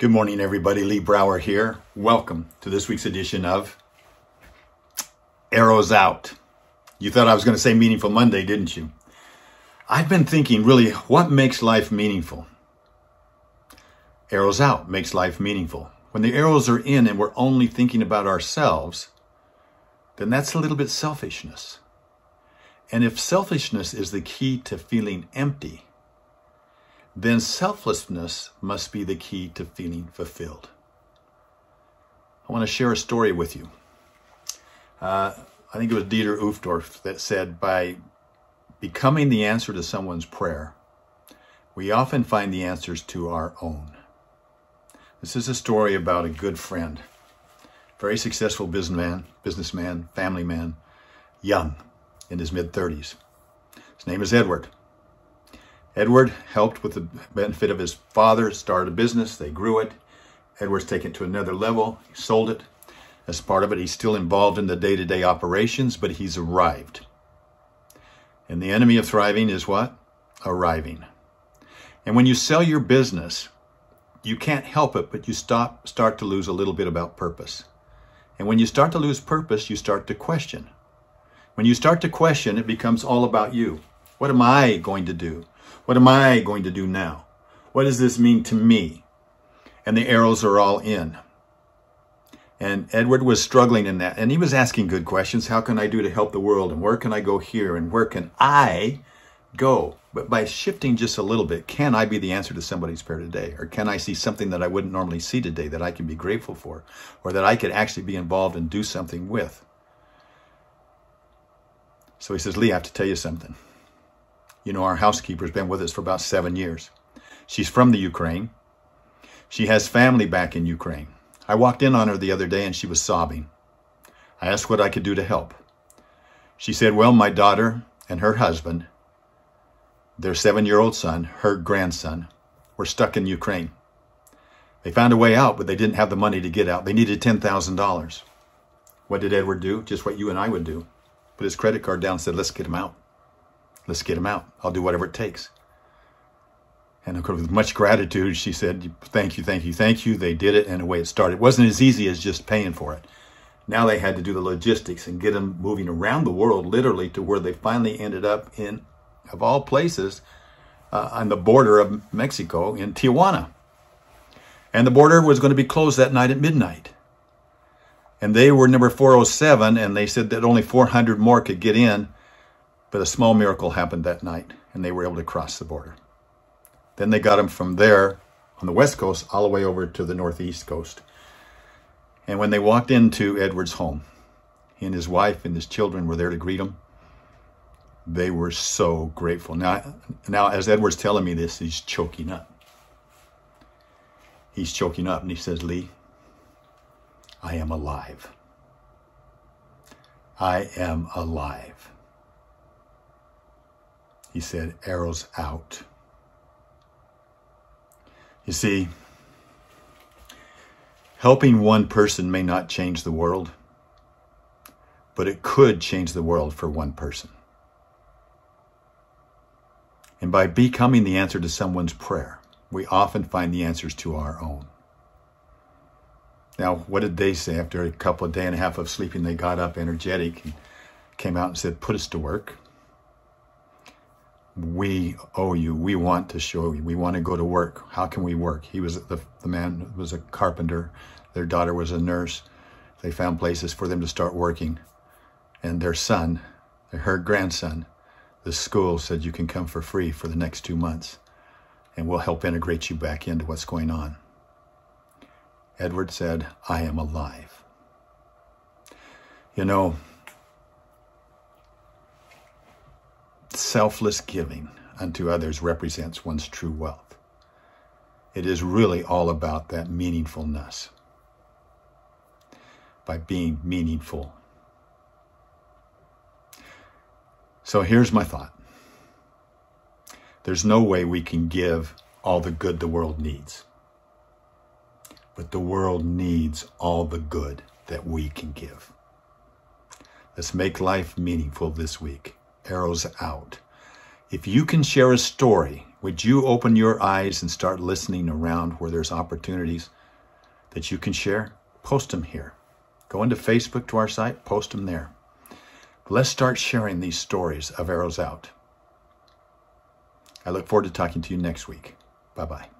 Good morning, everybody. Lee Brower here. Welcome to this week's edition of Arrows Out. You thought I was going to say Meaningful Monday, didn't you? I've been thinking really what makes life meaningful? Arrows Out makes life meaningful. When the arrows are in and we're only thinking about ourselves, then that's a little bit selfishness. And if selfishness is the key to feeling empty, then selflessness must be the key to feeling fulfilled. I want to share a story with you. Uh, I think it was Dieter Uchtdorf that said, by becoming the answer to someone's prayer, we often find the answers to our own. This is a story about a good friend, very successful businessman, businessman, family man, young, in his mid 30s. His name is Edward. Edward helped with the benefit of his father start a business. They grew it. Edward's taken it to another level. He sold it. As part of it, he's still involved in the day to day operations, but he's arrived. And the enemy of thriving is what? Arriving. And when you sell your business, you can't help it, but you stop, start to lose a little bit about purpose. And when you start to lose purpose, you start to question. When you start to question, it becomes all about you. What am I going to do? What am I going to do now? What does this mean to me? And the arrows are all in. And Edward was struggling in that. And he was asking good questions. How can I do to help the world? And where can I go here? And where can I go? But by shifting just a little bit, can I be the answer to somebody's prayer today? Or can I see something that I wouldn't normally see today that I can be grateful for? Or that I could actually be involved and do something with? So he says, Lee, I have to tell you something. You know, our housekeeper's been with us for about seven years. She's from the Ukraine. She has family back in Ukraine. I walked in on her the other day and she was sobbing. I asked what I could do to help. She said, Well, my daughter and her husband, their seven year old son, her grandson, were stuck in Ukraine. They found a way out, but they didn't have the money to get out. They needed $10,000. What did Edward do? Just what you and I would do. Put his credit card down and said, Let's get him out. Let's get him out. I'll do whatever it takes. And of course, with much gratitude, she said, Thank you, thank you, thank you. They did it, and away it started. It wasn't as easy as just paying for it. Now they had to do the logistics and get them moving around the world, literally, to where they finally ended up in, of all places, uh, on the border of Mexico in Tijuana. And the border was going to be closed that night at midnight. And they were number 407, and they said that only 400 more could get in. But a small miracle happened that night, and they were able to cross the border. Then they got him from there on the west coast all the way over to the northeast coast. And when they walked into Edward's home, he and his wife and his children were there to greet him. They were so grateful. Now, now as Edward's telling me this, he's choking up. He's choking up, and he says, Lee, I am alive. I am alive. He said, arrows out. You see, helping one person may not change the world, but it could change the world for one person. And by becoming the answer to someone's prayer, we often find the answers to our own. Now, what did they say after a couple of day and a half of sleeping? They got up energetic and came out and said, Put us to work we owe you. We want to show you. We want to go to work. How can we work? He was the, the man was a carpenter. Their daughter was a nurse. They found places for them to start working. And their son, her grandson, the school said you can come for free for the next two months and we'll help integrate you back into what's going on. Edward said, I am alive. You know, selfless giving unto others represents one's true wealth. It is really all about that meaningfulness. By being meaningful. So here's my thought there's no way we can give all the good the world needs. But the world needs all the good that we can give. Let's make life meaningful this week arrows out. If you can share a story Would you open your eyes and start listening around where there's opportunities that you can share? Post them here. Go into Facebook to our site, post them there. Let's start sharing these stories of Arrows Out. I look forward to talking to you next week. Bye bye.